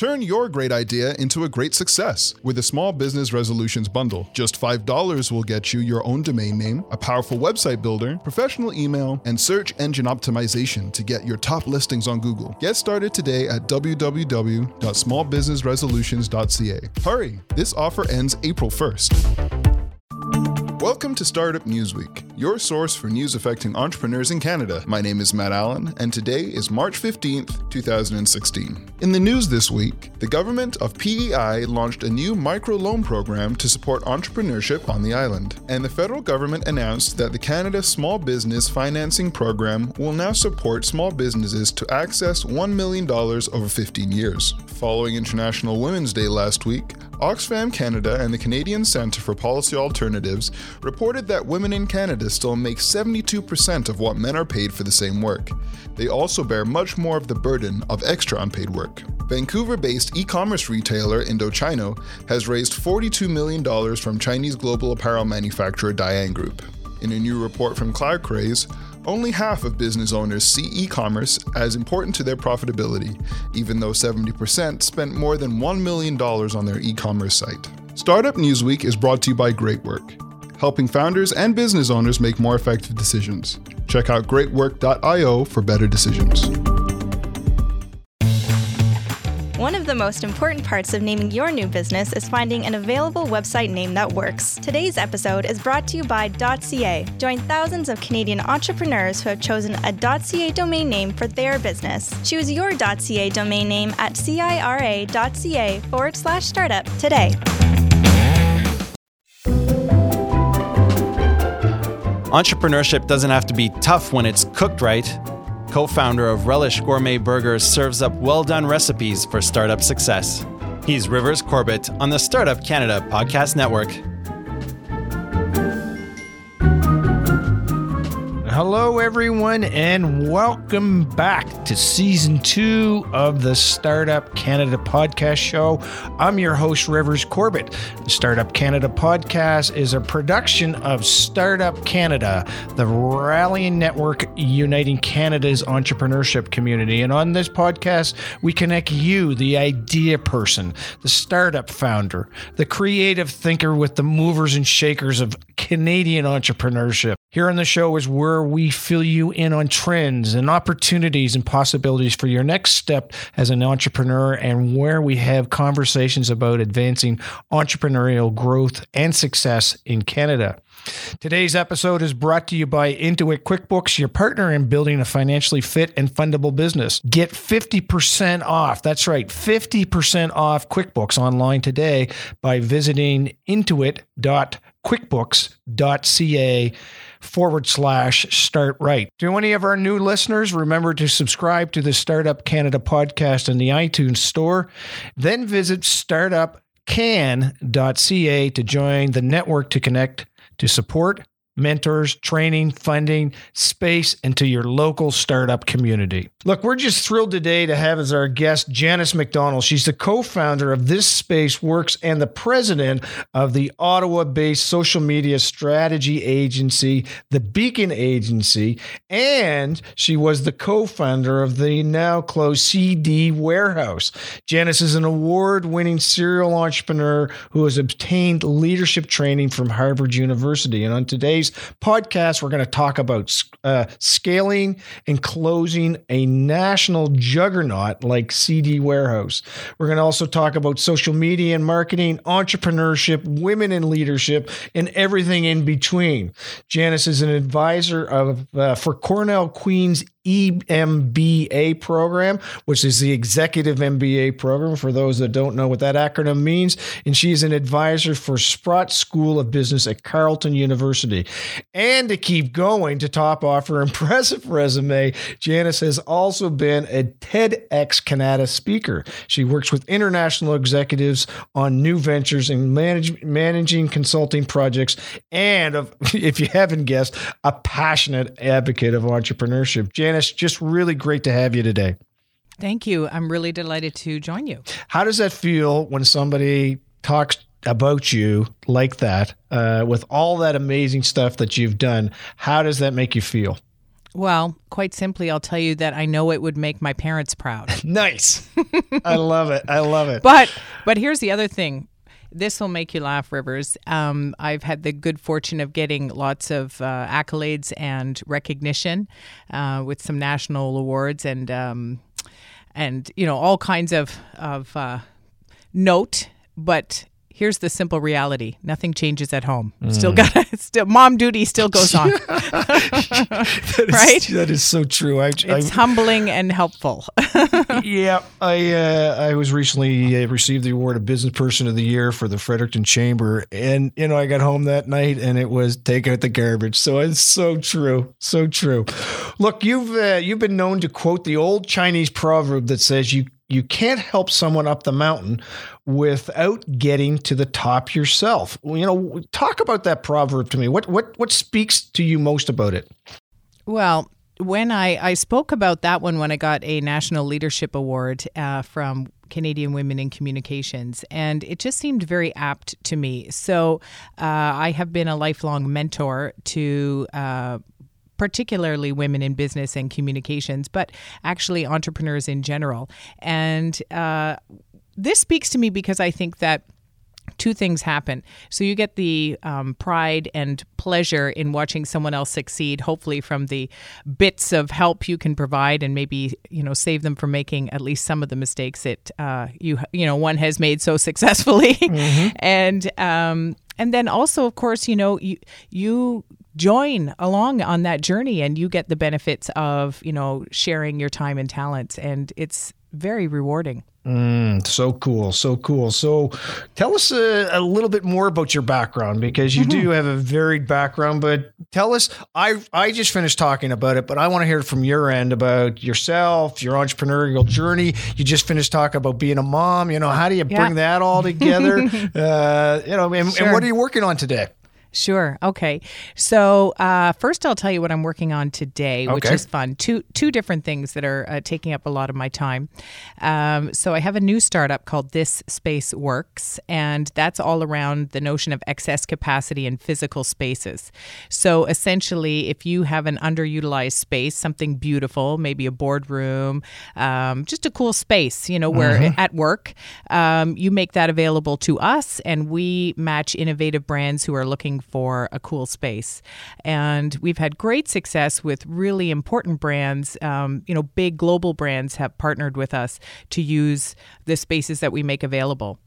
Turn your great idea into a great success with a Small Business Resolutions bundle. Just $5 will get you your own domain name, a powerful website builder, professional email, and search engine optimization to get your top listings on Google. Get started today at www.smallbusinessresolutions.ca. Hurry! This offer ends April 1st. Welcome to Startup Newsweek, your source for news affecting entrepreneurs in Canada. My name is Matt Allen, and today is March 15th, 2016. In the news this week, the government of PEI launched a new microloan program to support entrepreneurship on the island, and the federal government announced that the Canada Small Business Financing Program will now support small businesses to access $1 million over 15 years. Following International Women's Day last week, Oxfam Canada and the Canadian Centre for Policy Alternatives reported that women in Canada still make 72% of what men are paid for the same work. They also bear much more of the burden of extra unpaid work. Vancouver based e commerce retailer Indochino has raised $42 million from Chinese global apparel manufacturer Dayang Group. In a new report from Clark CloudCraze, only half of business owners see e commerce as important to their profitability, even though 70% spent more than $1 million on their e commerce site. Startup Newsweek is brought to you by Great Work, helping founders and business owners make more effective decisions. Check out greatwork.io for better decisions. One of the most important parts of naming your new business is finding an available website name that works. Today's episode is brought to you by .ca. Join thousands of Canadian entrepreneurs who have chosen a .ca domain name for their business. Choose your .ca domain name at cira.ca forward slash startup today. Entrepreneurship doesn't have to be tough when it's cooked right co founder of Relish Gourmet Burgers, serves up well done recipes for startup success. He's Rivers Corbett on the Startup Canada Podcast Network. Hello, everyone, and welcome back to season two of the Startup Canada podcast show. I'm your host, Rivers Corbett. The Startup Canada podcast is a production of Startup Canada, the rallying network uniting Canada's entrepreneurship community. And on this podcast, we connect you, the idea person, the startup founder, the creative thinker with the movers and shakers of Canadian entrepreneurship. Here on the show is where we fill you in on trends and opportunities and possibilities for your next step as an entrepreneur, and where we have conversations about advancing entrepreneurial growth and success in Canada. Today's episode is brought to you by Intuit QuickBooks, your partner in building a financially fit and fundable business. Get 50% off. That's right, 50% off QuickBooks online today by visiting intuit.quickbooks.ca forward slash start right. To any of our new listeners, remember to subscribe to the Startup Canada podcast in the iTunes store. Then visit startupcan.ca to join the network to connect to support mentors, training, funding, space, and to your local startup community. Look, we're just thrilled today to have as our guest Janice McDonald. She's the co founder of This Space Works and the president of the Ottawa based social media strategy agency, the Beacon Agency, and she was the co founder of the now closed CD Warehouse. Janice is an award winning serial entrepreneur who has obtained leadership training from Harvard University. And on today's podcast, we're going to talk about uh, scaling and closing a national juggernaut like CD Warehouse. We're going to also talk about social media and marketing, entrepreneurship, women in leadership, and everything in between. Janice is an advisor of uh, for Cornell Queen's EMBA program, which is the executive MBA program for those that don't know what that acronym means. And she's an advisor for Sprott School of Business at Carleton University. And to keep going, to top off her impressive resume, Janice has also been a TEDx Canada speaker. She works with international executives on new ventures and manage, managing consulting projects, and if you haven't guessed, a passionate advocate of entrepreneurship. Janice Janice, just really great to have you today. Thank you. I'm really delighted to join you. How does that feel when somebody talks about you like that, uh, with all that amazing stuff that you've done? How does that make you feel? Well, quite simply, I'll tell you that I know it would make my parents proud. Nice. I love it. I love it. but but here's the other thing. This will make you laugh, Rivers. Um, I've had the good fortune of getting lots of uh, accolades and recognition uh, with some national awards and um, and you know all kinds of of uh, note. But here's the simple reality: nothing changes at home. Still got still mom duty still goes on. That is- right? That is so true. I, I, It's humbling and helpful. yeah, I uh, I was recently uh, received the award of Business Person of the Year for the Fredericton Chamber, and you know I got home that night and it was take out the garbage. So it's so true, so true. Look, you've uh, you've been known to quote the old Chinese proverb that says you you can't help someone up the mountain without getting to the top yourself. You know, talk about that proverb to me. What what what speaks to you most about it? Well, when I, I spoke about that one when I got a National Leadership Award uh, from Canadian Women in Communications, and it just seemed very apt to me. So uh, I have been a lifelong mentor to. Uh, particularly women in business and communications, but actually entrepreneurs in general. And uh, this speaks to me because I think that two things happen. So you get the um, pride and pleasure in watching someone else succeed, hopefully from the bits of help you can provide, and maybe you know save them from making at least some of the mistakes that uh, you you know one has made so successfully, and um, and then also of course you know you you join along on that journey and you get the benefits of you know sharing your time and talents and it's very rewarding Mm, so cool, so cool. So, tell us a, a little bit more about your background because you do have a varied background. But tell us, I I just finished talking about it, but I want to hear from your end about yourself, your entrepreneurial journey. You just finished talking about being a mom. You know, how do you bring that all together? uh, you know, and, and what are you working on today? Sure. Okay. So uh, first, I'll tell you what I'm working on today, which Okay. is fun. Two two different things that are uh, taking up a lot of my time. Um, so I have a new startup called This Space Works, and that's all around the notion of excess capacity in physical spaces. So essentially, if you have an underutilized space, something beautiful, maybe a boardroom, um, just a cool space, you know, where at work, um, you make that available to us, and we match innovative brands who are looking for a cool space. And we've had great success with really important brands. Um, you know, big global brands have partnered with us to use the spaces that we make available.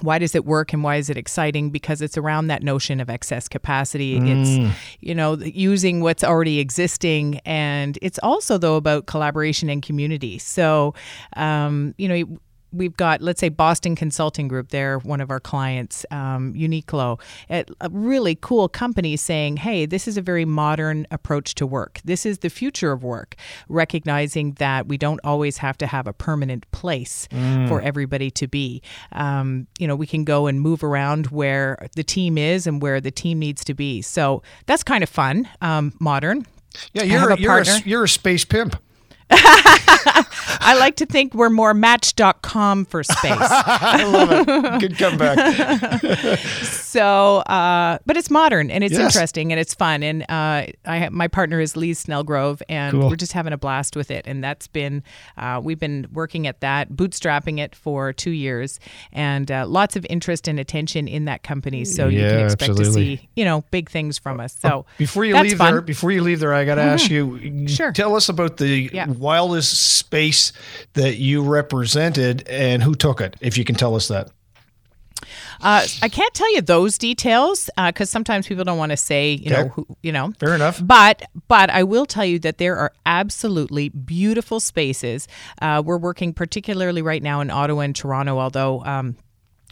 Why does it work and why is it exciting? Because it's around that notion of excess capacity. It's you know using what's already existing. And it's also though about collaboration and community. So um, you know we've got let's say boston consulting group they're one of our clients um, uniqlo a a really cool company saying hey this is a very modern approach to work. This is the future of work recognizing that we don't always have to have a permanent place for everybody to be. Um, you know we can go and move around where the team is and where the team needs to be. So that's kind of fun um, modern. Yeah, you're a you're a, you're a space pimp. I like to think we're more match.com for space. I love it. Good comeback. so, uh, but it's modern and it's Yes. interesting and it's fun. And uh, I my partner is Lee Snellgrove, and Cool. we're just having a blast with it. And that's been, uh, we've been working at that, bootstrapping it for two years, and uh, lots of interest and attention in that company. So you can expect absolutely. to see, you know, big things from us. So Before you leave fun. there, before you leave there, I got to ask you. Sure. Tell us about the Yeah. Wildest space that you represented and who took it, if you can tell us that. Uh, I can't tell you those details because sometimes people don't want to say, you know, who, you know. Fair enough. But but I will tell you that there are absolutely beautiful spaces. Uh, we're working particularly right now in Ottawa and Toronto, although. Um,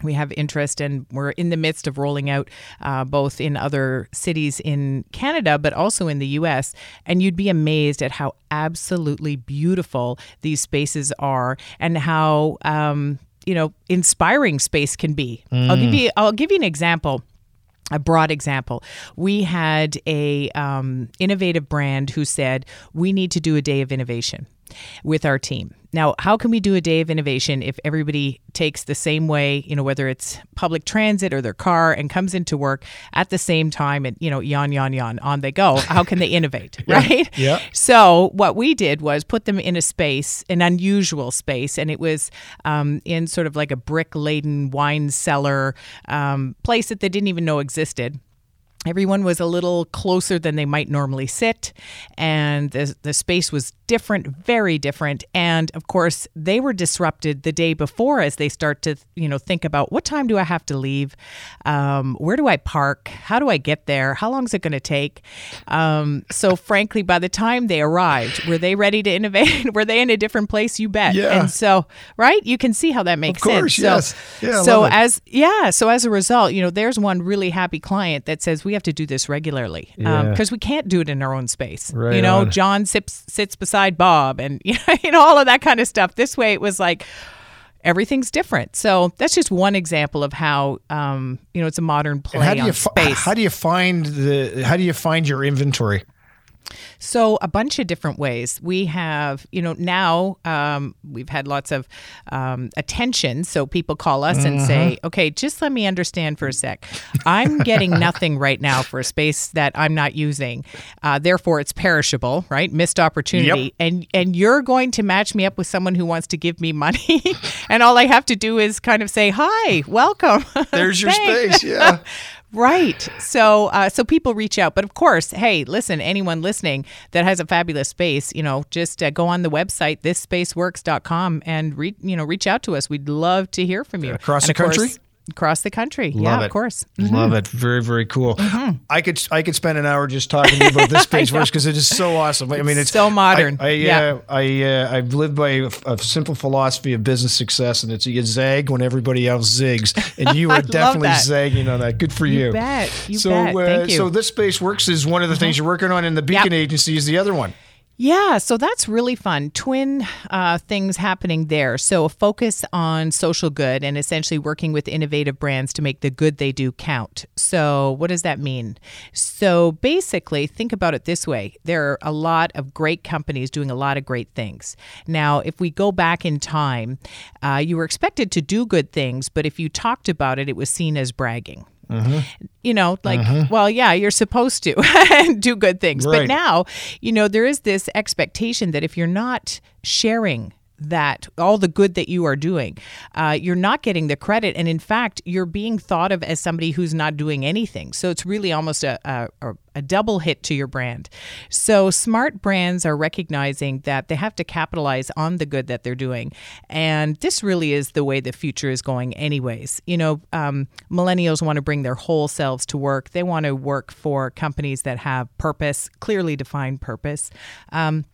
we have interest and we're in the midst of rolling out uh, both in other cities in Canada, but also in the US. And you'd be amazed at how absolutely beautiful these spaces are and how, um, you know, inspiring space can be. I'll give you, I'll give you an example a broad example we had a um, innovative brand who said we need to do a day of innovation with our team now, how can we do a day of innovation if everybody takes the same way, you know, whether it's public transit or their car and comes into work at the same time and, you know, yawn, yawn, yawn, on they go? How can they innovate, right? Yeah. So, what we did was put them in a space, an unusual space, and it was um, in sort of like a brick laden wine cellar um, place that they didn't even know existed. Everyone was a little closer than they might normally sit, and the, the space was different, very different. And of course, they were disrupted the day before as they start to, you know, think about what time do I have to leave? Um, where do I park? How do I get there? How long is it going to take? Um, so, frankly, by the time they arrived, were they ready to innovate? were they in a different place? You bet. Yeah. And so, right, you can see how that makes Of course, sense. yes. Yeah, so as yeah, so as a result, you know, there's one really happy client that says we have to do this regularly because Yeah. we can't do it in our own space. Right you know, on. John sips, sits beside Bob, and you know, you know, all of that kind of stuff. This way, it was like everything's different. So that's just one example of how um, you know it's a modern play how do on you fi- space. how do you find the how do you find your inventory? So a bunch of different ways. We have, you know, now um, we've had lots of um, attention. So people call us and say, "Okay, just let me understand for a sec. I'm getting nothing right now for a space that I'm not using. Uh, therefore, it's perishable, right? Missed opportunity. Yep. And and you're going to match me up with someone who wants to give me money, and all I have to do is kind of say, "Hi, welcome." There's your space. Yeah. Right. So, uh, so people reach out, but of course, hey, listen, anyone listening that has a fabulous space, you know, just uh, go on the website thisspaceworks.com and re- you know reach out to us. We'd love to hear from you Across And the of course- country? Across the country, Love yeah, it. of course. Love it. Very, very cool. Mm-hmm. I could I could spend an hour just talking to you about this space works because it is so awesome. I mean, it's so modern. I, I, Yeah. uh, I uh, I've lived by a, a simple philosophy of business success, and it's you zag when everybody else zigs, and you are definitely zagging on that. Good for you. You bet. You so, bet. Uh, Thank you. So this space works is one of the things you're working on, and the Beacon Agency is the other one. Yeah, so that's really fun. Twin uh, things happening there. So a focus on social good and essentially working with innovative brands to make the good they do count. So what does that mean? So basically, think about it this way: there are a lot of great companies doing a lot of great things. Now, if we go back in time, uh, you were expected to do good things, but if you talked about it, it was seen as bragging Mm-hmm. you know, like, mm-hmm. well, yeah, you're supposed to do good things. Right. But now, you know, there is this expectation that if you're not sharing that all the good that you are doing, uh, you're not getting the credit, and in fact, you're being thought of as somebody who's not doing anything. So it's really almost a, a, a- double hit to your brand. So smart brands are recognizing that they have to capitalize on the good that they're doing, and this really is the way the future is going, anyways. You know, um, millennials want to bring their whole selves to work. They want to work for companies that have purpose, clearly defined purpose. Um,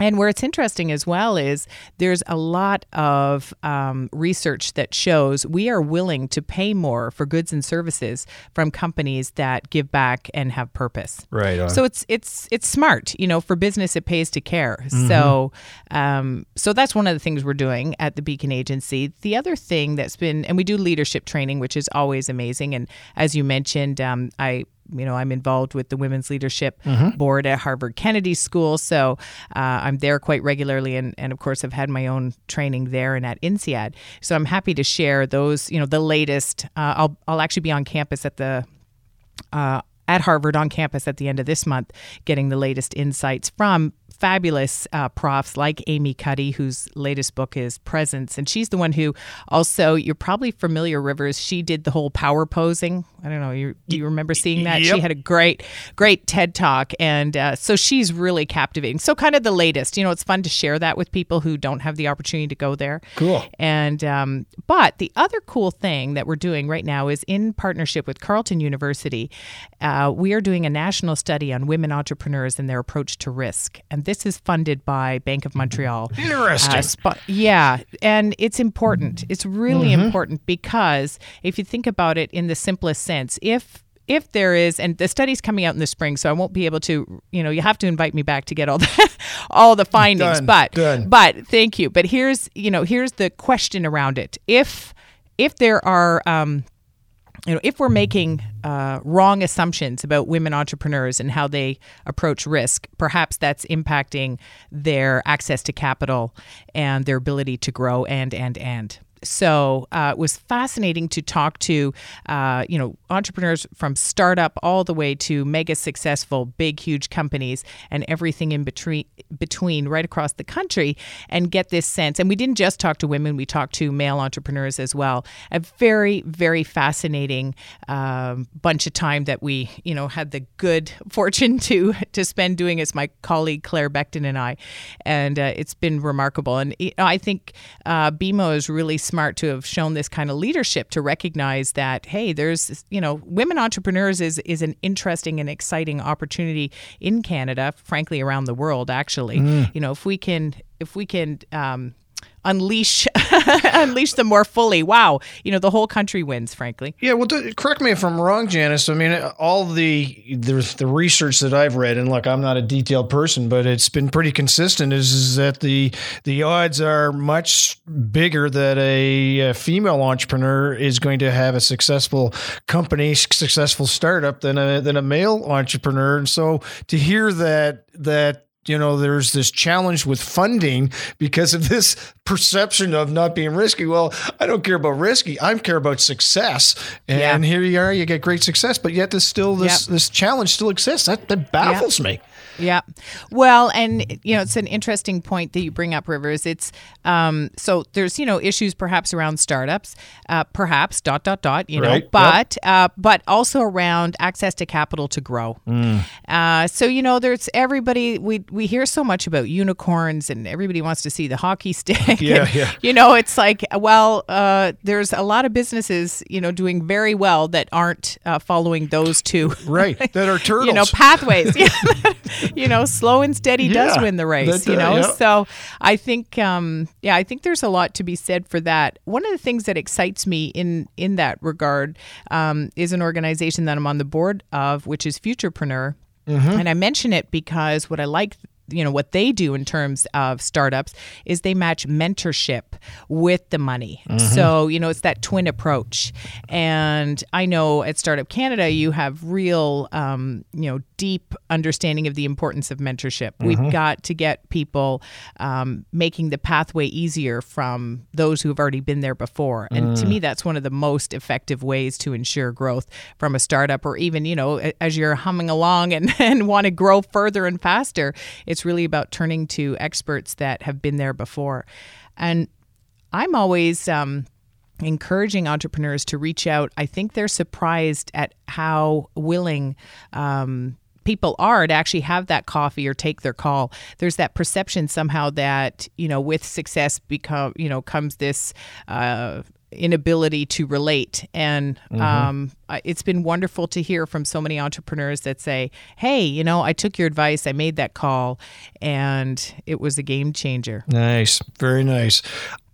and where it's interesting as well is there's a lot of um, research that shows we are willing to pay more for goods and services from companies that give back and have purpose. Right on. So it's it's it's smart, you know. For business, it pays to care. So, um, so that's one of the things we're doing at the Beacon Agency. The other thing that's been, and we do leadership training, which is always amazing. And as you mentioned, um, I you know, I'm involved with the Women's Leadership Board at Harvard Kennedy School. So uh, I'm there quite regularly. And, and of course, I've had my own training there and at INSEAD. So I'm happy to share those, you know, the latest. Uh, I'll, I'll actually be on campus at the uh, at Harvard on campus at the end of this month, getting the latest insights from fabulous uh, profs like Amy Cuddy, whose latest book is Presence. And she's the one who also, you're probably familiar, Rivers, she did the whole power posing. I don't know, you, do you remember seeing that? Yep. She had a great, great TED talk. And uh, so she's really captivating. So, kind of the latest. You know, it's fun to share that with people who don't have the opportunity to go there. Cool. And um, but the other cool thing that we're doing right now is in partnership with Carleton University, uh, we are doing a national study on women entrepreneurs and their approach to risk, and this is funded by Bank of Montreal. Interesting. Uh, yeah, and it's important. It's really important because if you think about it in the simplest sense, if if there is, and the study's coming out in the spring, so I won't be able to, you know, you have to invite me back to get all the all the findings. Done, but done. but thank you. But here's, you know, here's the question around it. If if there are um, you know, if we're making uh, wrong assumptions about women entrepreneurs and how they approach risk, perhaps that's impacting their access to capital and their ability to grow and and and. So uh, it was fascinating to talk to, uh, you know, entrepreneurs from startup all the way to mega successful, big, huge companies, and everything in between, between, right across the country, and get this sense. And we didn't just talk to women; we talked to male entrepreneurs as well. A very, very fascinating um, bunch of time that we, you know, had the good fortune to to spend doing as my colleague Claire Beckton and I, and uh, it's been remarkable. And I think uh, BMO is really smart to have shown this kind of leadership to recognize that hey there's you know women entrepreneurs is is an interesting and exciting opportunity in Canada frankly around the world actually mm. you know if we can if we can um, unleash unleash them more fully. Wow, you know the whole country wins. Frankly, yeah. Well, correct me if I'm wrong, Janice. I mean, all the the, the research that I've read, and look, I'm not a detailed person, but it's been pretty consistent. Is, is that the the odds are much bigger that a, a female entrepreneur is going to have a successful company, successful startup than a than a male entrepreneur. And so to hear that that you know, there's this challenge with funding because of this perception of not being risky. Well, I don't care about risky. I care about success. And yeah. here you are, you get great success, but yet there's still this yep. this challenge still exists. That, that baffles yep. me. Yeah. Well, and you know, it's an interesting point that you bring up, Rivers. It's um, so there's you know issues perhaps around startups, uh, perhaps dot dot dot. You right. know, but yep. uh, but also around access to capital to grow. Mm. Uh, so you know, there's everybody. We we hear so much about unicorns, and everybody wants to see the hockey stick. Yeah, and, yeah. You know, it's like well, uh, there's a lot of businesses you know doing very well that aren't uh, following those two. Right. That are turtles. you know, pathways. Yeah. you know, slow and steady yeah, does win the race, you know? Yeah. So I think, um, yeah, I think there's a lot to be said for that. One of the things that excites me in, in that regard um, is an organization that I'm on the board of, which is Futurepreneur. Mm-hmm. And I mention it because what I like you know what they do in terms of startups is they match mentorship with the money mm-hmm. so you know it's that twin approach and i know at startup canada you have real um, you know deep understanding of the importance of mentorship mm-hmm. we've got to get people um, making the pathway easier from those who have already been there before and mm. to me that's one of the most effective ways to ensure growth from a startup or even you know as you're humming along and, and want to grow further and faster it's really about turning to experts that have been there before. And I'm always um, encouraging entrepreneurs to reach out. I think they're surprised at how willing. Um, people are to actually have that coffee or take their call there's that perception somehow that you know with success become you know comes this uh, inability to relate. And mm-hmm. um, it's been wonderful to hear from so many entrepreneurs that say, hey, you know, I took your advice, I made that call, and it was a game changer. Nice. Very nice.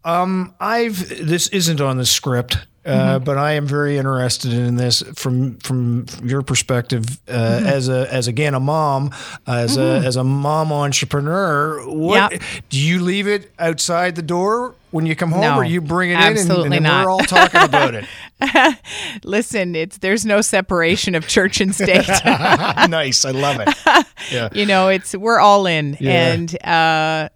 Um, I've this isn't on the script, uh, mm-hmm. but I am very interested in this from from your perspective uh, mm-hmm. as a as again a mom as mm-hmm. a as a mom entrepreneur. What yep. do you leave it outside the door when you come home, no, or you bring it absolutely in and, and not. we're all talking about it? Listen, it's there's no separation of church and state. nice, I love it. Yeah. You know, it's we're all in, yeah. and uh,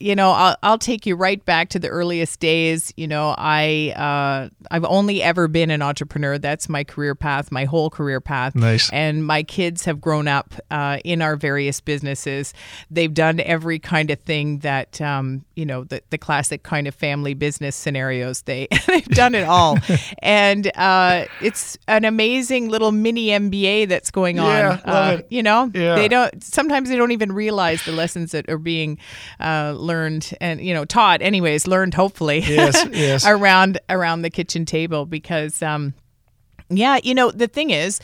you know, I'll, I'll take you right back to the earliest days. You know, I uh, I've only ever been an entrepreneur. That's my career path, my whole career path. Nice. And my kids have grown up uh, in our various businesses. They've done every kind of thing that um, you know the the classic kind of family business scenarios. They they've done it all, and uh, it's an amazing little mini MBA that's going on. Yeah, love uh, it. You know, yeah. they don't sometimes they don't even realize the lessons that are being uh, learned and you know taught anyways learned hopefully yes, yes. around around the kitchen table because um Yeah, you know, the thing is,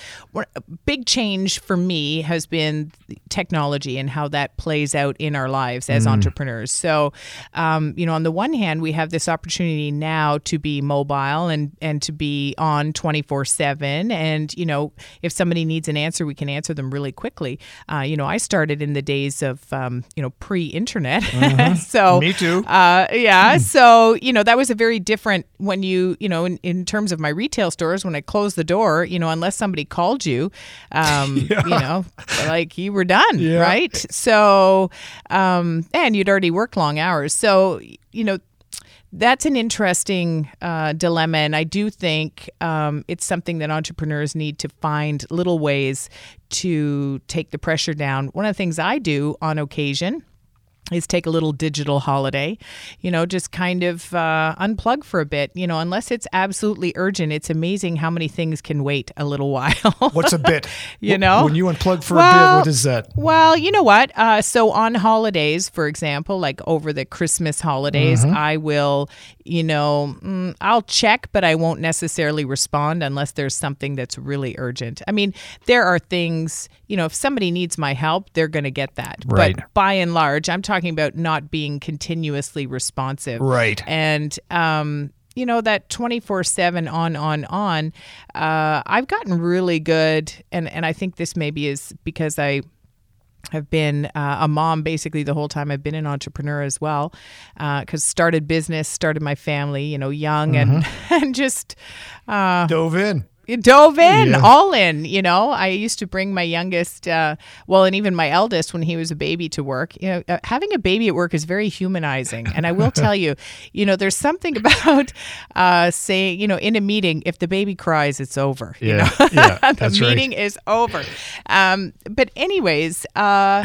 big change for me has been technology and how that plays out in our lives as entrepreneurs. So, um, you know, on the one hand, we have this opportunity now to be mobile and, and to be on 24 7. And, you know, if somebody needs an answer, we can answer them really quickly. Uh, you know, I started in the days of, um, you know, pre internet. so, Me too. uh, yeah. So, you know, that was a very different when you, you know, in, in terms of my retail stores, when I closed the door, you know, unless somebody called you, um, you know, like you were done, Yeah. right? So, um, and you'd already worked long hours. So, you know, that's an interesting uh, dilemma, and I do think um, it's something that entrepreneurs need to find little ways to take the pressure down. One of the things I do on occasion is take a little digital holiday, you know, just kind of uh, unplug for a bit. You know, unless it's absolutely urgent, it's amazing how many things can wait a little while. What's a bit? You know? when you unplug for a bit, what is that? Well, you know what? Uh, so on holidays, for example, like over the Christmas holidays, I will, you know, mm, I'll check, but I won't necessarily respond unless there's something that's really urgent. I mean, there are things, you know, if somebody needs my help, they're going to get that. Right. But by and large, I'm talking about not being continuously responsive. Right. And, um, you know that 24-7 on on on uh, i've gotten really good and and i think this maybe is because i have been uh, a mom basically the whole time I've been an entrepreneur as well, because started business, started my family, you know, young and and just uh, Dove in. Dove in, Yeah. all in. You know, I used to bring my youngest, uh, well, and even my eldest when he was a baby to work. You know, uh, having a baby at work is very humanizing, and I will tell you, you know, there's something about uh, saying, you know, in a meeting, if the baby cries, it's over. You Yeah, know, yeah, the that's right. meeting is over. Um, but anyways, uh,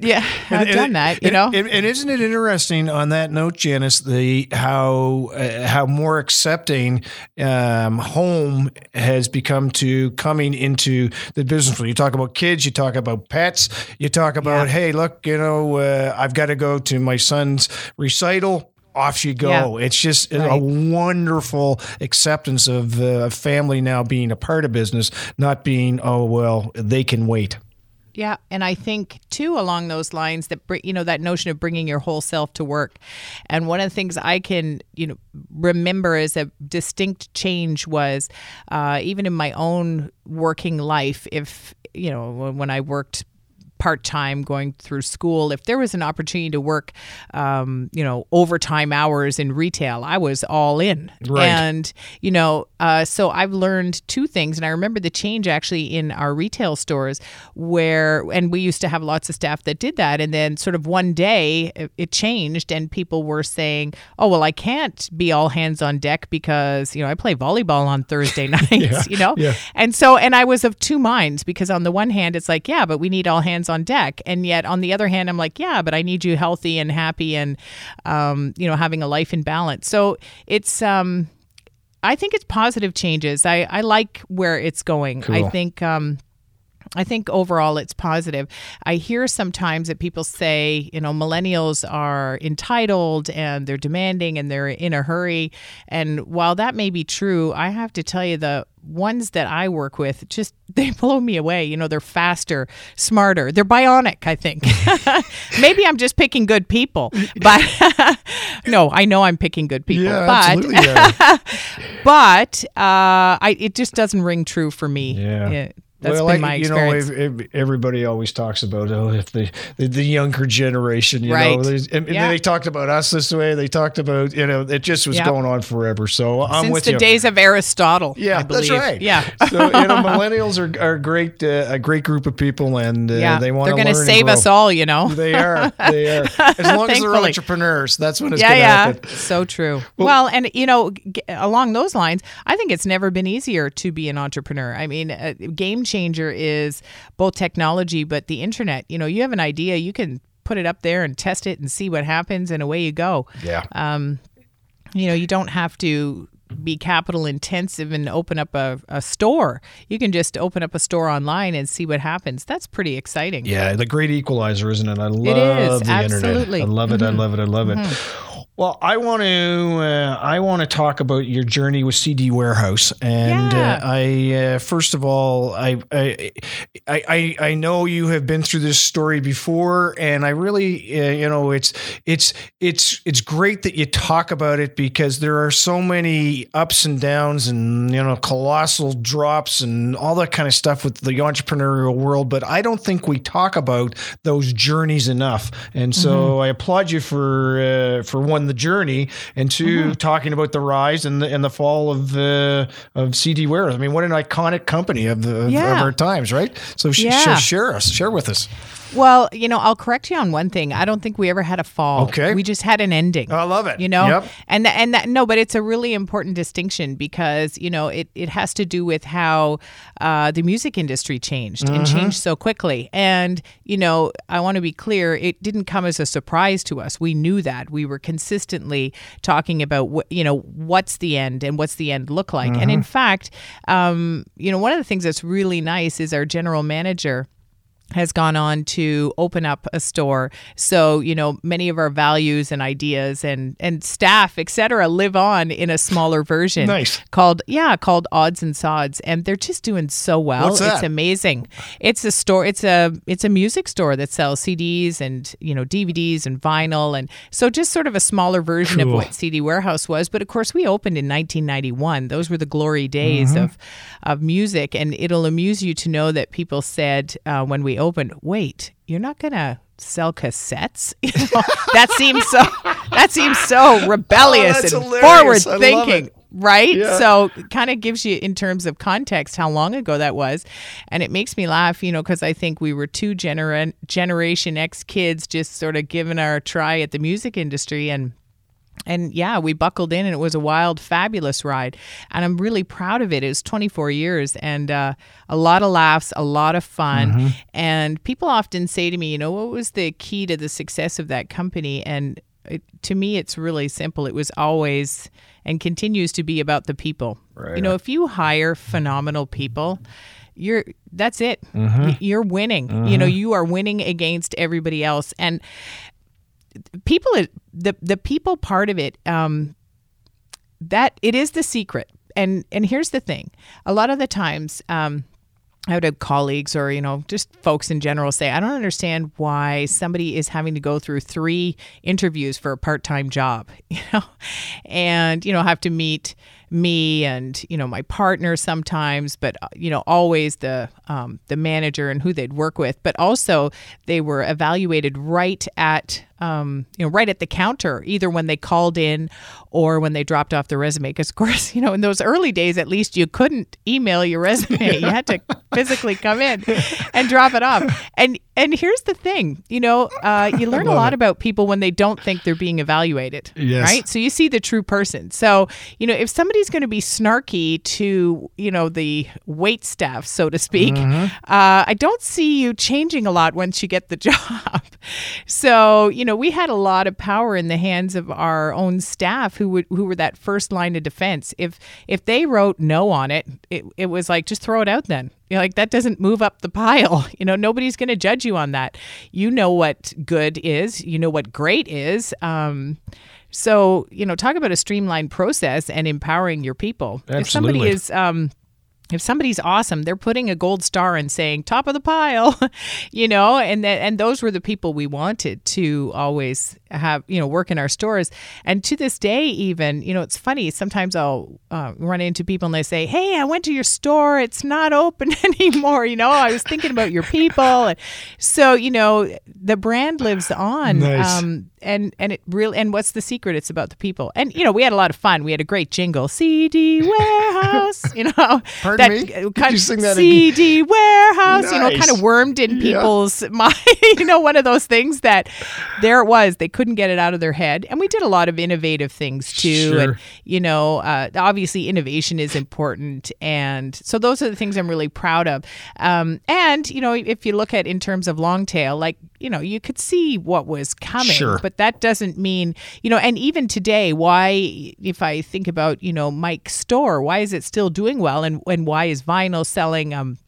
yeah, I've And- done and- that. You and- know, and, isn't it interesting on that note, Janice, the how uh, how more accepting um, home has become to coming into the business. When you talk about kids, you talk about pets, you talk about, Yeah. hey, look, you know, uh, I've got to go to my son's recital. Off you go. Yeah. It's just a wonderful acceptance of uh, family now being a part of business, not being, oh, well, they can wait. Yeah, and I think too along those lines that you know that notion of bringing your whole self to work, and one of the things I can you know remember as a distinct change was uh, even in my own working life. If you know when- when I worked part time going through school, if there was an opportunity to work, um, you know, overtime hours in retail, I was all in. Right. And, you know, uh, so I've learned two things. And I remember the change actually in our retail stores where, and we used to have lots of staff that did that. And then sort of one day it, it changed and people were saying, oh, well, I can't be all hands on deck because, you know, I play volleyball on Thursday nights, you know? yeah. And so, and I was of two minds because on the one hand, it's like, yeah, but we need all hands on deck. And yet on the other hand, I'm like, yeah, but I need you healthy and happy and, um, you know, having a life in balance. So it's, um, I think it's positive changes. I, I like where it's going. I think, um, I think overall it's positive. I hear sometimes that people say, you know, millennials are entitled and they're demanding and they're in a hurry. And while that may be true, I have to tell you the ones that I work with just they blow me away. You know, they're faster, smarter, they're bionic, I think. Maybe I'm just picking good people, but no, I know I'm picking good people. Yeah, but absolutely. yeah. but uh, I it just doesn't ring true for me. Yeah. That's well, been like, my you know, experience. ev- ev- everybody always talks about oh, if the, the the younger generation, you know, Right. there's- and, Yeah. they talked about us this way. They talked about you know, it just was Yeah. going on forever. So I'm Since with the you. days of Aristotle. yeah, I that's right. Yeah. so you know, millennials are, are great, uh, a great group of people, and uh, yeah. they want They're to gonna save us all, you know. They are. They are. As long as they're entrepreneurs, that's when it's yeah, going to yeah, happen. so true. Well, and you know, g- along those lines, I think it's never been easier to be an entrepreneur. I mean, a game changer is both technology, but the internet. You know, you have an idea, you can put it up there and test it and see what happens, and away you go. Yeah. Um, you know, you don't have to be capital intensive and open up a, a store. You can just open up a store online and see what happens. That's pretty exciting. Yeah, the great equalizer, isn't it? I love is, the absolutely. Mm-hmm. internet. I love it. I love it. I love it. Well, I want to uh, I want to talk about your journey with CD Warehouse, and Yeah. uh, I uh, first of all I, I I I I know you have been through this story before, and I really uh, you know it's it's it's it's great that you talk about it because there are so many ups and downs and you know colossal drops and all that kind of stuff with the entrepreneurial world, but I don't think we talk about those journeys enough, and so I applaud you for uh, for one the journey and 2 talking about the rise and the and the fall of uh, of CD Warehouse. I mean, what an iconic company of the of, Yeah. of our times, right? So sh- Yeah. sh- share us, share with us. Well, you know, I'll correct you on one thing. I don't think we ever had a fall. Okay. We just had an ending. I love it. You know, Yep. and th- and that no, but it's a really important distinction because you know it it has to do with how uh, the music industry changed and Mm-hmm. changed so quickly. And you know, I want to be clear, it didn't come as a surprise to us. We knew that we were consistently talking about what you know what's the end and what's the end look like. And in fact, um, you know, one of the things that's really nice is our general manager has gone on to open up a store so you know many of our values and ideas and and staff etc live on in a smaller version Nice. called yeah called odds and sods and they're just doing so well What's that? it's amazing it's a store it's a it's a music store that sells cds and you know dvds and vinyl and so just sort of a smaller version of what cd warehouse was but of course we opened in 1991 those were the glory days Mm-hmm. of of music and it'll amuse you to know that people said uh, when we opened wait you're not gonna sell cassettes You know, that seems so that seems so rebellious Oh, and forward thinking. right Yeah. so kind of gives you in terms of context how long ago that was and it makes me laugh you know because i think we were two genera- generation x kids just sort of giving our try at the music industry and and yeah, we buckled in and it was a wild, fabulous ride. And I'm really proud of it. It was 24 years and uh, a lot of laughs, a lot of fun. Mm-hmm. And people often say to me, you know, what was the key to the success of that company? And it, to me, it's really simple. It was always and continues to be about the people. You know, if you hire phenomenal people, you're that's it. Mm-hmm. Y- You're winning. You know, mm-hmm. you are winning against everybody else. And people the the people part of it um that it is the secret. And and here's the thing. A lot of the times um I would have colleagues or, you know, just folks in general say, I don't understand why somebody is having to go through three interviews for a part time job, you know, and, you know, have to meet me and, you know, my partner sometimes, but, uh, you know, always the, um, the manager and who they'd work with. But also, they were evaluated right at, um, you know, right at the counter, either when they called in or when they dropped off the resume. Because, of course, you know, in those early days, at least you couldn't email your resume. you had to physically come in and drop it off. And and here's the thing, you know, uh, you learn a lot about people when they don't think they're being evaluated, Yes. right? So you see the true person. So you know, if somebody's going to be snarky to you know the wait staff, so to speak, uh, I don't see you changing a lot once you get the job. So you know, we had a lot of power in the hands of our own staff who would who were that first line of defense. If if they wrote no on it, it, it was like just throw it out then. You know, like that doesn't move up the pile. You know, nobody's going to judge you on that. You know what good is. You know what great is. Um, so you know, talk about a streamlined process and empowering your people. If somebody is um, if somebody's awesome, they're putting a gold star and saying top of the pile, you know, and that and those were the people we wanted to always have, you know, work in our stores. And to this day, even, you know, it's funny. Sometimes I'll uh, run into people and they say, "Hey, I went to your store. It's not open anymore." You know, I was thinking about your people, and so you know, the brand lives on. Nice. Um, and and it really and what's the secret? It's about the people. And you know, we had a lot of fun. We had a great jingle, CD Warehouse. You know, Pardon me? uh, Did kind you of sing that CD Warehouse. You know, kind of wormed in Yeah. people's mind. You know, one of those things that there it was. They couldn't get it out of their head. And we did a lot of innovative things too. Sure. And you know, uh, obviously innovation is important, and so those are the things I'm really proud of. Um, and you know, if you look at in terms of long tail, like you know, you could see what was coming, Sure. but that doesn't mean you know. And even today, why, if I think about you know Mike's store, why is it still doing well, and and why is vinyl selling? Um,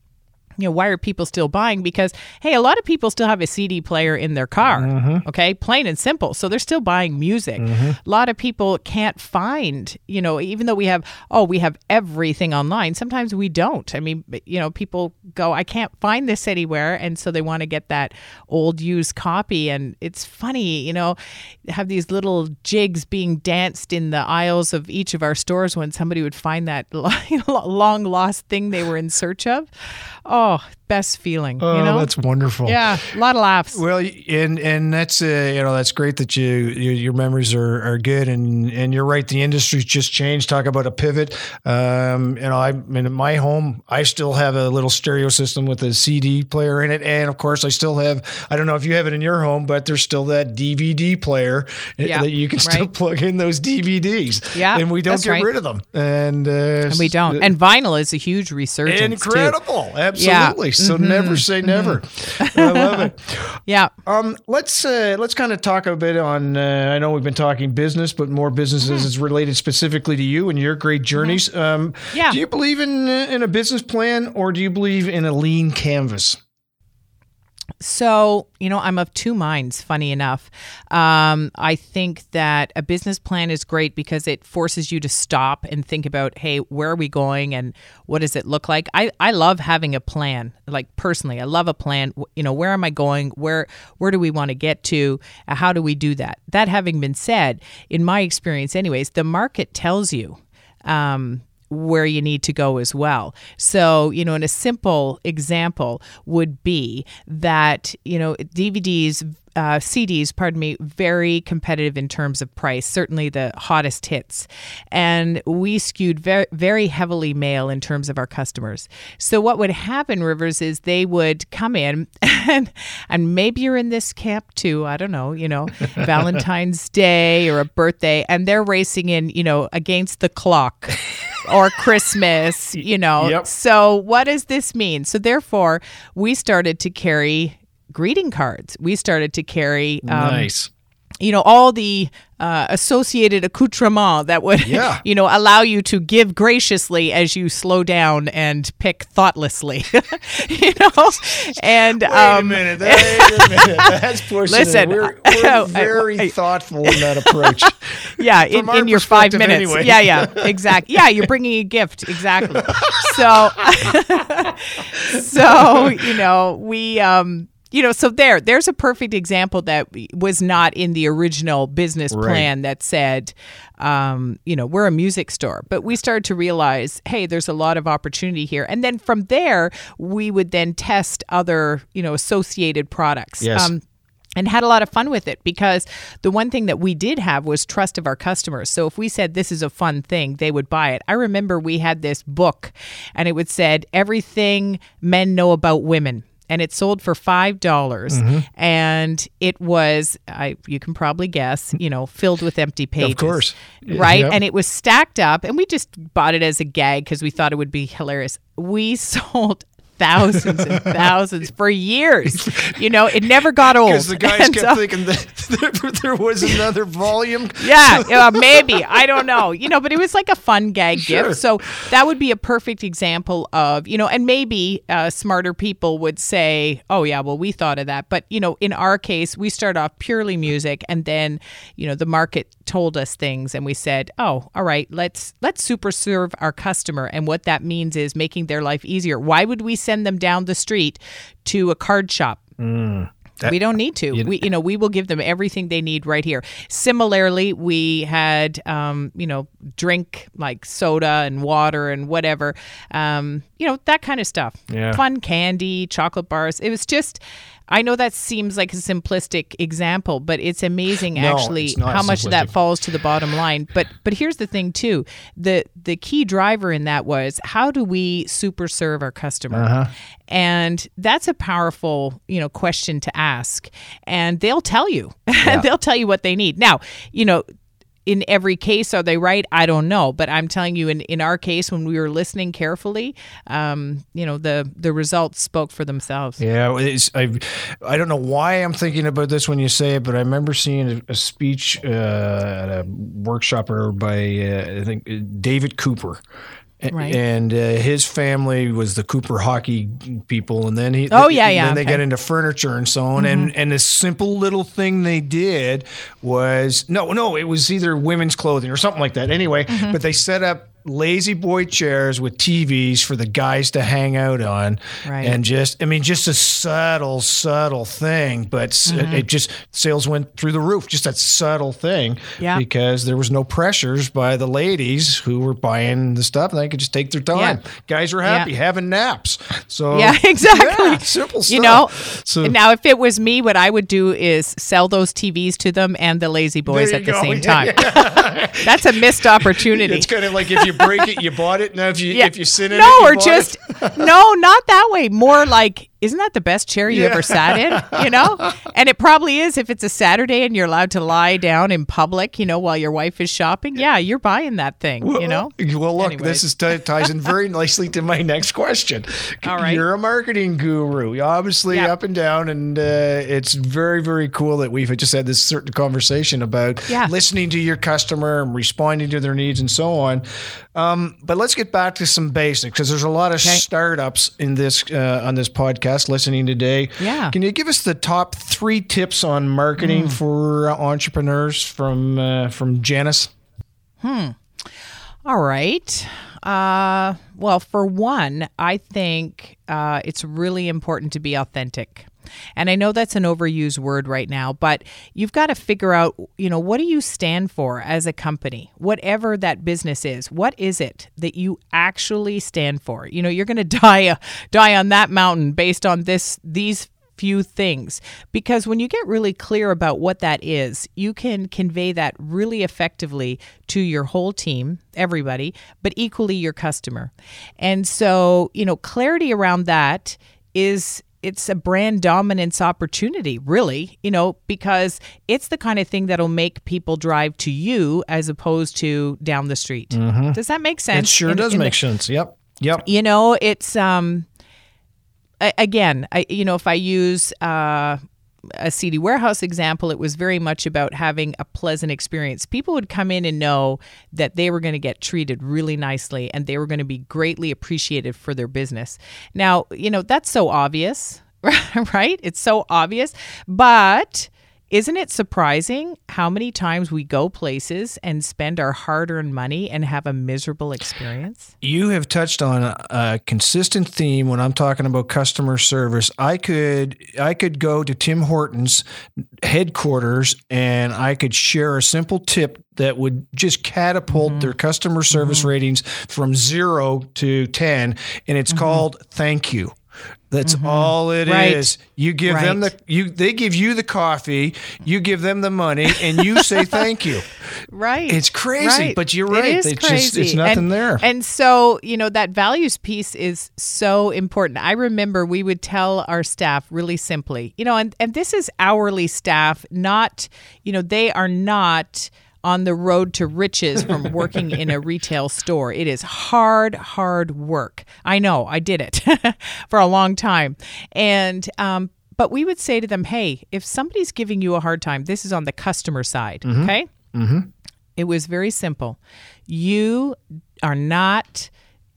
you know, why are people still buying? Because, hey, a lot of people still have a CD player in their car, Mm-hmm. okay? Plain and simple. So they're still buying music. A lot of people can't find, you know, even though we have, oh, we have everything online, sometimes we don't. I mean, you know, people go, I can't find this anywhere. And so they want to get that old used copy. And it's funny, you know, have these little jigs being danced in the aisles of each of our stores when somebody would find that long lost thing they were in search of. Oh, Ja, best feeling, Oh, you know? that's wonderful. yeah, a lot of laughs. Well, and and that's uh, you know that's great that you, you your memories are, are good and and you're right. The industry's just changed. Talk about a pivot. Um, you know, I mean, in my home, I still have a little stereo system with a CD player in it, and of course, I still have. I don't know if you have it in your home, but there's still that DVD player uh, Yeah, that you can still right. plug in those DVDs. Yeah, and we don't get right. rid of them, and uh, and we don't. And vinyl is a huge resurgence. too. incredible, absolutely. Yeah. Mm-hmm. So never say never. I love it. Yeah. Um, let's uh, let's kind of talk a bit on. Uh, I know we've been talking business, but more businesses is related specifically to you and your great journeys. Um, Yeah. Do you believe in uh, in a business plan, or do you believe in a lean canvas? So, you know, I'm of two minds, funny enough. Um, I think that a business plan is great because it forces you to stop and think about, hey, where are we going and what does it look like? I, I love having a plan. Like personally, I love a plan. You know, where am I going? Where where do we want to get to? Uh, How do we do that? That having been said, in my experience anyways, the market tells you. Um, where you need to go as well. So, you know, and a simple example would be that, you know, DVDs, uh, CDs, pardon me, very competitive in terms of price, certainly the hottest hits. And we skewed very, very heavily male in terms of our customers. So, what would happen, Rivers, is they would come in and, and maybe you're in this camp too. I don't know, you know, Valentine's Day or a birthday, and they're racing in, you know, against the clock or Christmas, you know. Yep. So, what does this mean? So, therefore, we started to carry greeting cards. We started to carry, um, nice. You know, all the uh, associated accoutrement that would, Yeah. you know, allow you to give graciously as you slow down and pick thoughtlessly, you know. And Wait um, a minute. Wait a minute. That's pushing. Listen, We're, we're very I- thoughtful in that approach. yeah in, in your five minutes anyway. yeah yeah exactly yeah you're bringing a gift exactly so so you know we um you know so there there's a perfect example that was not in the original business Right. plan that said um you know we're a music store but we started to realize hey there's a lot of opportunity here and then from there we would then test other you know associated products Yes. um and had a lot of fun with it because the one thing that we did have was trust of our customers. So if we said this is a fun thing, they would buy it. I remember we had this book and it would said everything men know about women. And it sold for five dollars, Mm-hmm. and it was I you can probably guess, you know, filled with empty pages. of course. right? Yep. And it was stacked up, and we just bought it as a gag because we thought it would be hilarious. We sold thousands and thousands for years. You know, it never got old. Because the guys And kept so- thinking that there, there was another volume. yeah, uh, maybe. I don't know. You know, but it was like a fun gag Sure. gift. So that would be a perfect example of, you know, and maybe uh, smarter people would say, oh, yeah, well, we thought of that. But, you know, in our case, we start off purely music and then, you know, the market told us things and we said, oh, all right, let's let's super serve our customer. And what that means is making their life easier. Why would we send them down the street to a card shop? we don't need to. we, you know, we will give them everything they need right here. Similarly, we had, um, you know, drink like soda and water and whatever, um, you know, that kind of stuff. Yeah. Fun candy, chocolate bars. It was just. I know that seems like a simplistic example, but it's amazing No, actually it's how much of that falls to the bottom line. But but here's the thing too. The the key driver in that was how do we super serve our customer? Uh-huh. And that's a powerful, you know, question to ask. And they'll tell you. they'll tell you what they need. Now, you know, in every case, are they right? I don't know. But I'm telling you, in, in our case, when we were listening carefully, um, you know, the the results spoke for themselves. Yeah, I, I don't know why I'm thinking about this when you say it, but I remember seeing a, a speech uh, at a workshop or by uh, I think uh, David Cooper, Right. And uh, his family was the Cooper hockey people, and then he. Oh, yeah, yeah, Then they okay. got into furniture and so on, and and a simple little thing they did was no, no, it was either women's clothing or something like that. Anyway, but they set up La-Z-Boy chairs with TVs for the guys to hang out on, Right. and just I mean, just a subtle, subtle thing, but s- mm-hmm. it just sales went through the roof. Just that subtle thing, Yeah. because there was no pressures by the ladies who were buying the stuff, and they could just take their time. Yeah. Guys were happy having naps. So Yeah, exactly. yeah, simple stuff. You know, so now if it was me, what I would do is sell those TVs to them and the La-Z-Boys at the go. same Yeah, time. That's a missed opportunity. it's kind of like if you break it, you bought it. Now if you Yeah. if you sit in no, it, you or just no, not that way. More like, isn't that the best chair you Yeah. ever sat in? You know, and it probably is if it's a Saturday and you're allowed to lie down in public. You know, while your wife is shopping. Yeah, you're buying that thing. you know. Well, look, Anyways. this is t- ties in very nicely to my next question. All right. You're a marketing guru, obviously Yeah. up and down, and uh, it's very, very cool that we've just had this certain conversation about Yeah. listening to your customer and responding to their needs and so on. Um, but let's get back to some basics because there's a lot of startups in this uh, on this podcast listening today. Yeah. Can you give us the top three tips on marketing Mm. for entrepreneurs from uh, from Janice? Hmm. All right. Uh, well, for one, I think uh, it's really important to be authentic. And I know that's an overused word right now, but you've got to figure out, you know, what do you stand for as a company? Whatever that business is, what is it that you actually stand for? You know, you're going to die uh, die on that mountain based on this these few things because when you get really clear about what that is, you can convey that really effectively to your whole team, everybody, but equally your customer. And so, you know, clarity around that is it's a brand dominance opportunity, really, you know, because it's the kind of thing that'll make people drive to you as opposed to down the street. Does that make sense? It sure In- does in the- make sense. Yep. Yep. you know it's um again I, you know if i use uh a CD warehouse example, it was very much about having a pleasant experience. People would come in and know that they were going to get treated really nicely and they were going to be greatly appreciated for their business. Now, you know, that's so obvious, right? It's so obvious. But isn't it surprising how many times we go places and spend our hard earned money and have a miserable experience? You have touched on a, a consistent theme when I'm talking about customer service. I could I could go to Tim Hortons headquarters and I could share a simple tip that would just catapult Mm-hmm. their customer service ratings from 0 to 10 and it's called thank you. That's all it is. Mm-hmm. Right. You give them the you they give you the coffee, you give them the money and you say thank you. Right. It's crazy, but you're right. is It's just- it's crazy. nothing and, there. And so, you know, that values piece is so important. I remember we would tell our staff really simply, you know, and, and this is hourly staff, not, you know, they are not on the road to riches from working in a retail store. It is hard, hard work. I know, I did it for a long time. And, um, but we would say to them, hey, if somebody's giving you a hard time, this is on the customer side, okay? It was very simple. You are not,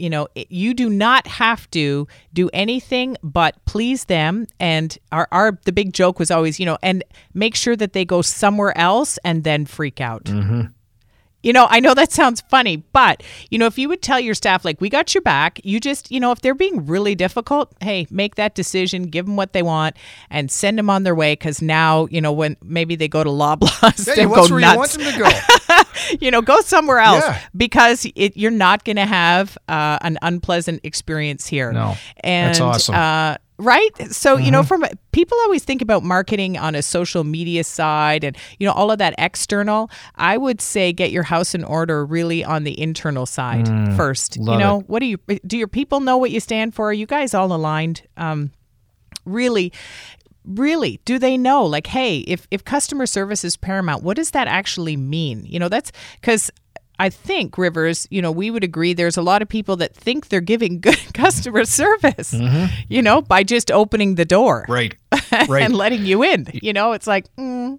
you know, you do not have to do anything but please them. And our, our the big joke was always, you know, and make sure that they go somewhere else and then freak out. Mm-hmm. You know, I know that sounds funny, but you know, if you would tell your staff like, "We got your back," you just, you know, if they're being really difficult, hey, make that decision, give them what they want, and send them on their way. Because now, you know, when maybe they go to Loblaws, Yeah, go where nuts you want them to go. you know, go somewhere else Yeah. because it, you're not going to have uh, an unpleasant experience here. No. and That's awesome. Uh, right? So you know, from people always think about marketing on a social media side and you know all of that external. I would say get your house in order really on the internal side first. you know, what do you do? Your people know what you stand for? Are you guys all aligned? Um, really really do they know like hey if if customer service is paramount what does that actually mean you know that's because I think Rivers, you know, we would agree there's a lot of people that think they're giving good customer service, you know, by just opening the door Right. Right. and letting you in. You know, it's like, mm.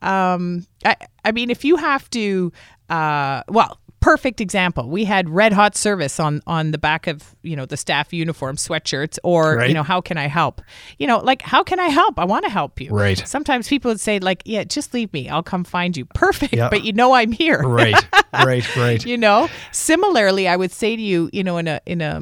um, I, I mean, if you have to, uh, well, perfect example. We had red hot service on on the back of you know the staff uniform sweatshirts, or Right. you know how can I help? You know, like how can I help? I want to help you. Right. Sometimes people would say like, yeah, just leave me. I'll come find you. Perfect. Yeah. But you know I'm here. Right, right, right. you know similarly i would say to you you know in a in a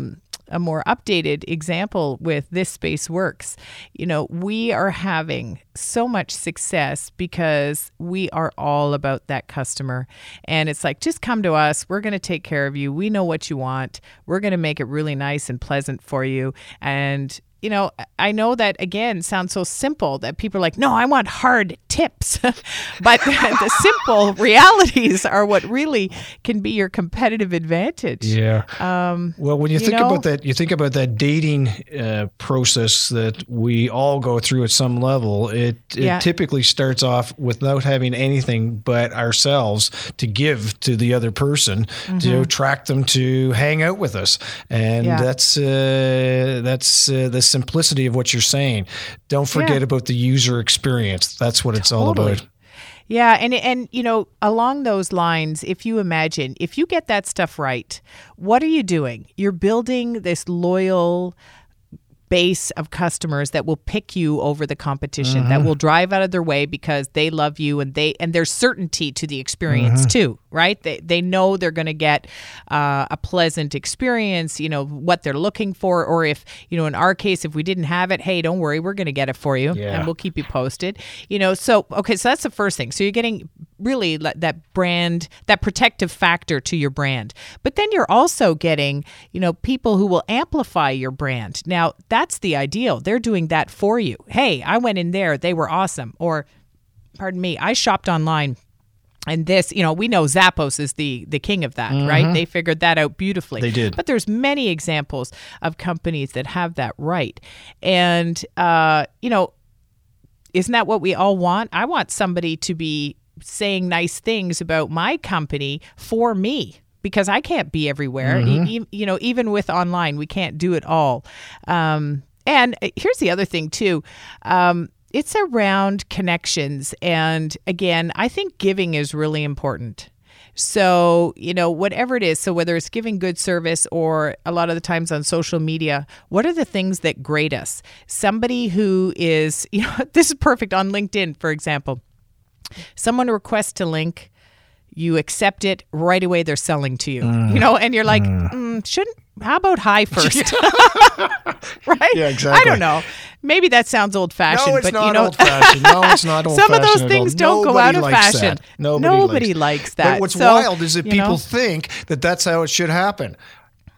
a more updated example with this space works. You know we are having so much success because we are all about that customer. And it's like just come to us. We're going to take care of you. We know what you want. We're going to make it really nice and pleasant for you. And you know, I know that again sounds so simple that people are like, no, I want hard tips. but the simple realities are what really can be your competitive advantage. Yeah. Um, Well, when you, you think know? about that, you think about that dating uh, process that we all go through at some level. It, it Yeah. typically starts off without having anything but ourselves to give to the other person to attract them to hang out with us, and Mm-hmm. Yeah. that's uh, that's uh, the simplicity of what you're saying. Don't forget Yeah. about the user experience. That's what it's all about. Yeah, and and you know, along those lines, if you imagine, if you get that stuff right, what are you doing? You're building this loyal base of customers that will pick you over the competition that will drive out of their way because they love you and they and there's certainty to the experience too right? They, they know they're going to get uh, a pleasant experience you know what they're looking for or if you know in our case if we didn't have it hey don't worry we're going to get it for you Yeah. and we'll keep you posted you know? So okay so that's the first thing. So you're getting really that brand that protective factor to your brand. But then you're also getting you know people who will amplify your brand. Now that's the ideal. They're doing that for you. Hey i went in there. They were awesome. Or pardon me i shopped online and this you know we know zappos is the the king of that right? They figured that out beautifully. They did. but there's many examples of companies that have that right. And uh you know isn't that what we all want? I want somebody to be saying nice things about my company for me because I can't be everywhere. E- e- you know, even with online, we can't do it all. Um, and uh, here's the other thing too. Um, it's around connections. And again, I think giving is really important. So, you know, whatever it is, so whether it's giving good service or a lot of the times on social media, what are the things that grade us? Somebody who is, you know, this is perfect on LinkedIn, for example. Someone requests to link, you accept it right away, they're selling to you, you know, and you're like, mm, shouldn't, how about hi first? right? Yeah, exactly I don't know. Maybe that sounds old fashioned, No, it's but not you know, old fashioned. No, it's not old some of those fashioned at all. things don't go out of fashion. that. Nobody, Nobody likes, likes that. But what's So, wild is that people know. think that that's how it should happen.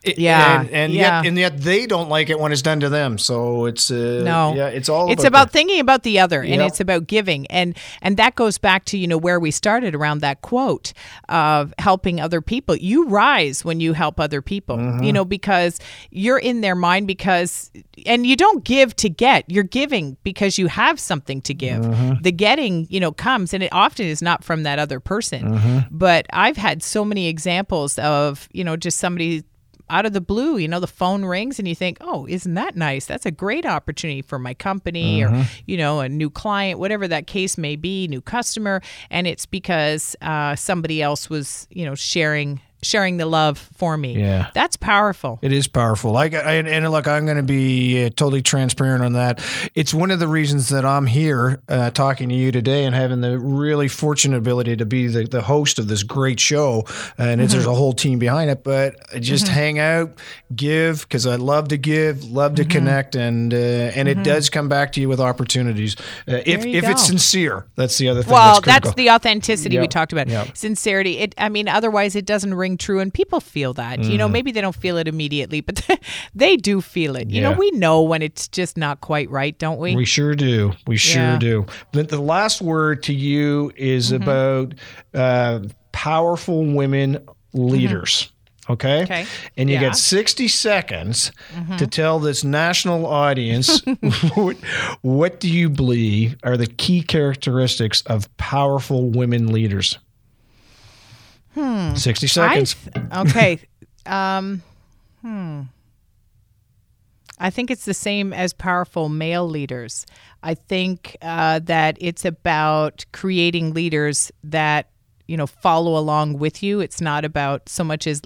It- Yeah, and, and yeah. yet and yet they don't like it when it's done to them. So it's uh, No. yeah, it's all it's about, about thinking about the other and Yep. it's about giving and and that goes back to you know where we started around that quote of helping other people you rise when you help other people Mm-hmm. you know because you're in their mind because and you don't give to get you're giving because you have something to give Mm-hmm. the getting you know comes and it often is not from that other person Mm-hmm. but i've had so many examples of you know just somebody out of the blue, you know, the phone rings and you think, oh, isn't that nice? That's a great opportunity for my company or, you know, a new client, whatever that case may be, new customer. And it's because uh, somebody else was, you know, sharing sharing the love for me. Yeah. That's powerful. It is powerful. I, I and look, I'm going to be uh, totally transparent on that. It's one of the reasons that I'm here uh, talking to you today and having the really fortunate ability to be the, the host of this great show. And it's, there's Mm-hmm. a whole team behind it, but just hang out, give because I love to give, love Mm-hmm. to connect, and uh, and it does come back to you with opportunities uh, if if it's sincere. That's the other thing. Well, that's, that's the authenticity we talked about. Yep. Sincerity. It I mean, otherwise it doesn't ring true and people feel that. You Mm. know, maybe they don't feel it immediately, but they do feel it. You know, we know when it's just not quite right, don't we? We sure do. We sure Yeah. do. The, the last word to you is Mm-hmm. about uh, powerful women leaders. Okay. Okay. And you Yeah. Mm-hmm. get 60 seconds to tell this national audience what, what do you believe are the key characteristics of powerful women leaders? Hmm. 60 I seconds. th- okay. um, hmm. I think it's the same as powerful male leaders. I think uh, that it's about creating leaders that you know, follow along with you. It's not about so much as,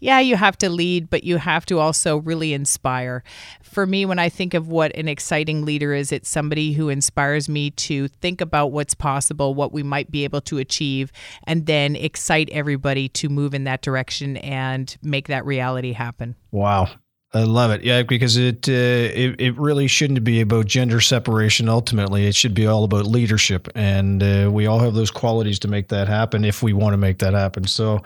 yeah, you have to lead, but you have to also really inspire. For me, when I think of what an exciting leader is, it's somebody who inspires me to think about what's possible, what we might be able to achieve, and then excite everybody to move in that direction and make that reality happen. Wow. I love it. Yeah, because it, uh, it it really shouldn't be about gender separation. Ultimately, it should be all about leadership, and uh, we all have those qualities to make that happen if we want to make that happen. So,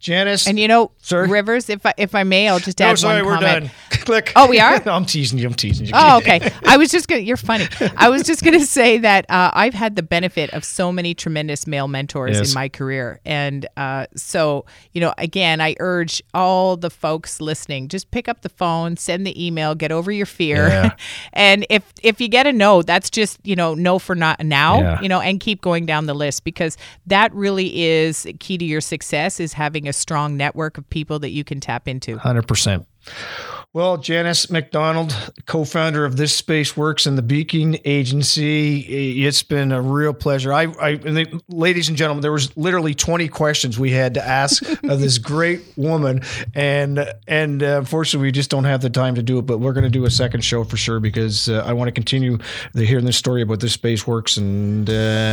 Janice, and you know, Sorry? Rivers, if I, if I may, I'll just add no, sorry, one we're done. Click. Oh, we are? no, I'm teasing you. I'm teasing you. Oh, okay. I was just gonna. You're funny. I was just gonna say that uh, I've had the benefit of so many tremendous male mentors Yes. in my career, and uh, so you know, again, I urge all the folks listening: just pick up the phone, send the email, get over your fear, Yeah. and if if you get a no, that's just you know no for not now, Yeah. you know, and keep going down the list because that really is key to your success: is having a strong network of people that you can tap into. Hundred percent. Well, Janice McDonald, co-founder of This Space Works and the Beacon Agency, it's been a real pleasure. I, I the, ladies and gentlemen, there was literally 20 questions we had to ask of this great woman, and and uh, unfortunately, we just don't have the time to do it. But we're going to do a second show for sure because uh, I want to continue the, hearing this story about This Space Works and uh,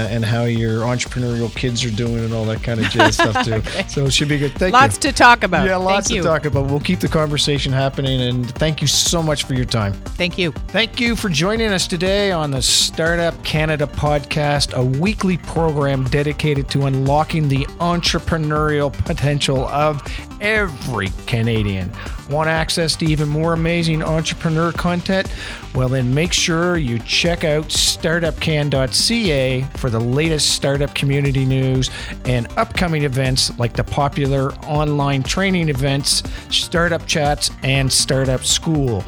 and how your entrepreneurial kids are doing and all that kind of jazz stuff too. So it should be good. Thank you. Lots to talk about. Yeah, lots Thank to you. talk about. We'll keep the conversation happening, and thank you so much for your time. Thank you. Thank you for joining us today on the Startup Canada podcast, a weekly program dedicated to unlocking the entrepreneurial potential of every Canadian. Want access to even more amazing entrepreneur content? Well, then make sure you check out startupcan.ca for the latest startup community news and upcoming events like the popular online training events, startup chats, and startup school.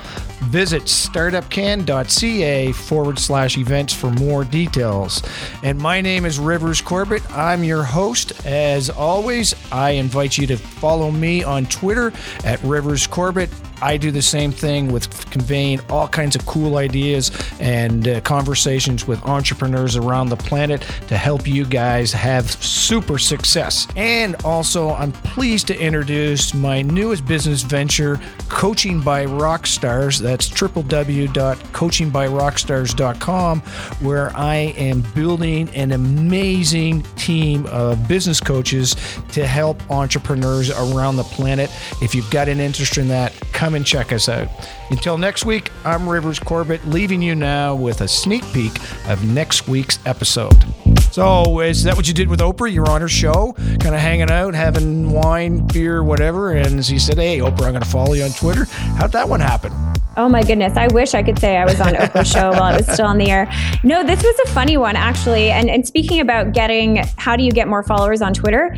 Visit startupcan.ca forward slash events for more details. And my name is Rivers Corbett. I'm your host. As always, I invite you to follow me on Twitter at Rivers Corbett. I do the same thing with conveying all kinds of cool ideas and uh, conversations with entrepreneurs around the planet to help you guys have super success. And also, I'm pleased to introduce my newest business venture, Coaching by Rockstars. That's www.coachingbyrockstars.com, where I am building an amazing team of business coaches to help entrepreneurs around the planet. If you've got an interest in that, come and check us out. Until next week, I'm Rivers Corbett, leaving you now with a sneak peek of next week's episode. So, is that what you did with Oprah? You're on her show, kind of hanging out, having wine, beer, whatever. And she said, Hey, Oprah, I'm going to follow you on Twitter. How'd that one happen? Oh my goodness. I wish I could say I was on Oprah's show while it was still on the air. No, this was a funny one actually. And and speaking about getting how do you get more followers on Twitter?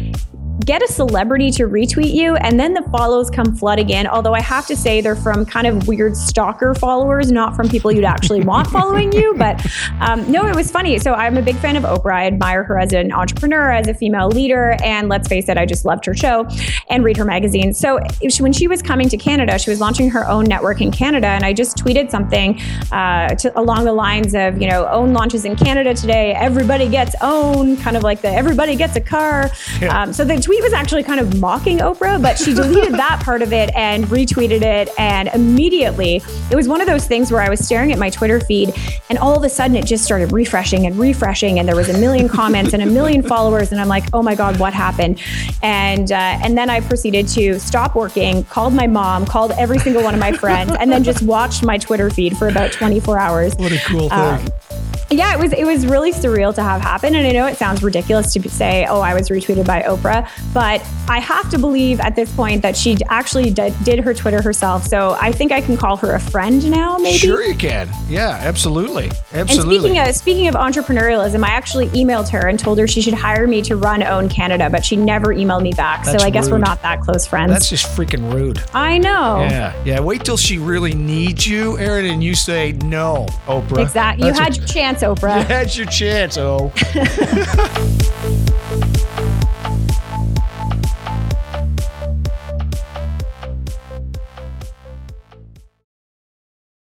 Get a celebrity to retweet you, and then the follows come flooding in. Although I have to say they're from kind of weird stalker followers, not from people you'd actually want following you. But um, no, it was funny. So I'm a big fan of Oprah. I admire her as an entrepreneur, as a female leader, and let's face it, I just loved her show and read her magazine. So when she was coming to Canada, she was launching her own network in Canada, and I just tweeted something uh, to, along the lines of, you know, OWN launches in Canada today. Everybody gets OWN, kind of like the everybody gets a car. Um, so the tweet was actually kind of mocking Oprah, but she deleted that part of it and retweeted it, and immediately it was one of those things where I was staring at my Twitter feed, and all of a sudden it just started refreshing and refreshing, and there was a million comments and a million followers, and I'm like, oh my god, what happened? And uh, and then I proceeded to stop working, called my mom, called every single one of my friends, and then just watched my Twitter feed for about 24 hours. What a cool thing. Um, yeah, it was it was really surreal to have happen, and I know it sounds ridiculous to say, "Oh, I was retweeted by Oprah," but I have to believe at this point that she actually did, did her Twitter herself. So I think I can call her a friend now, maybe. Sure, you can. Yeah, absolutely. Absolutely. And speaking of speaking of entrepreneurialism, I actually emailed her and told her she should hire me to run Own Canada, but she never emailed me back. That's so I guess we're not that close friends. That's just freaking rude. I know. Yeah, yeah. Wait till she really needs you, Aaron, and you say no, Oprah. Exactly. You had your chance, Oprah. you had your chance, oh.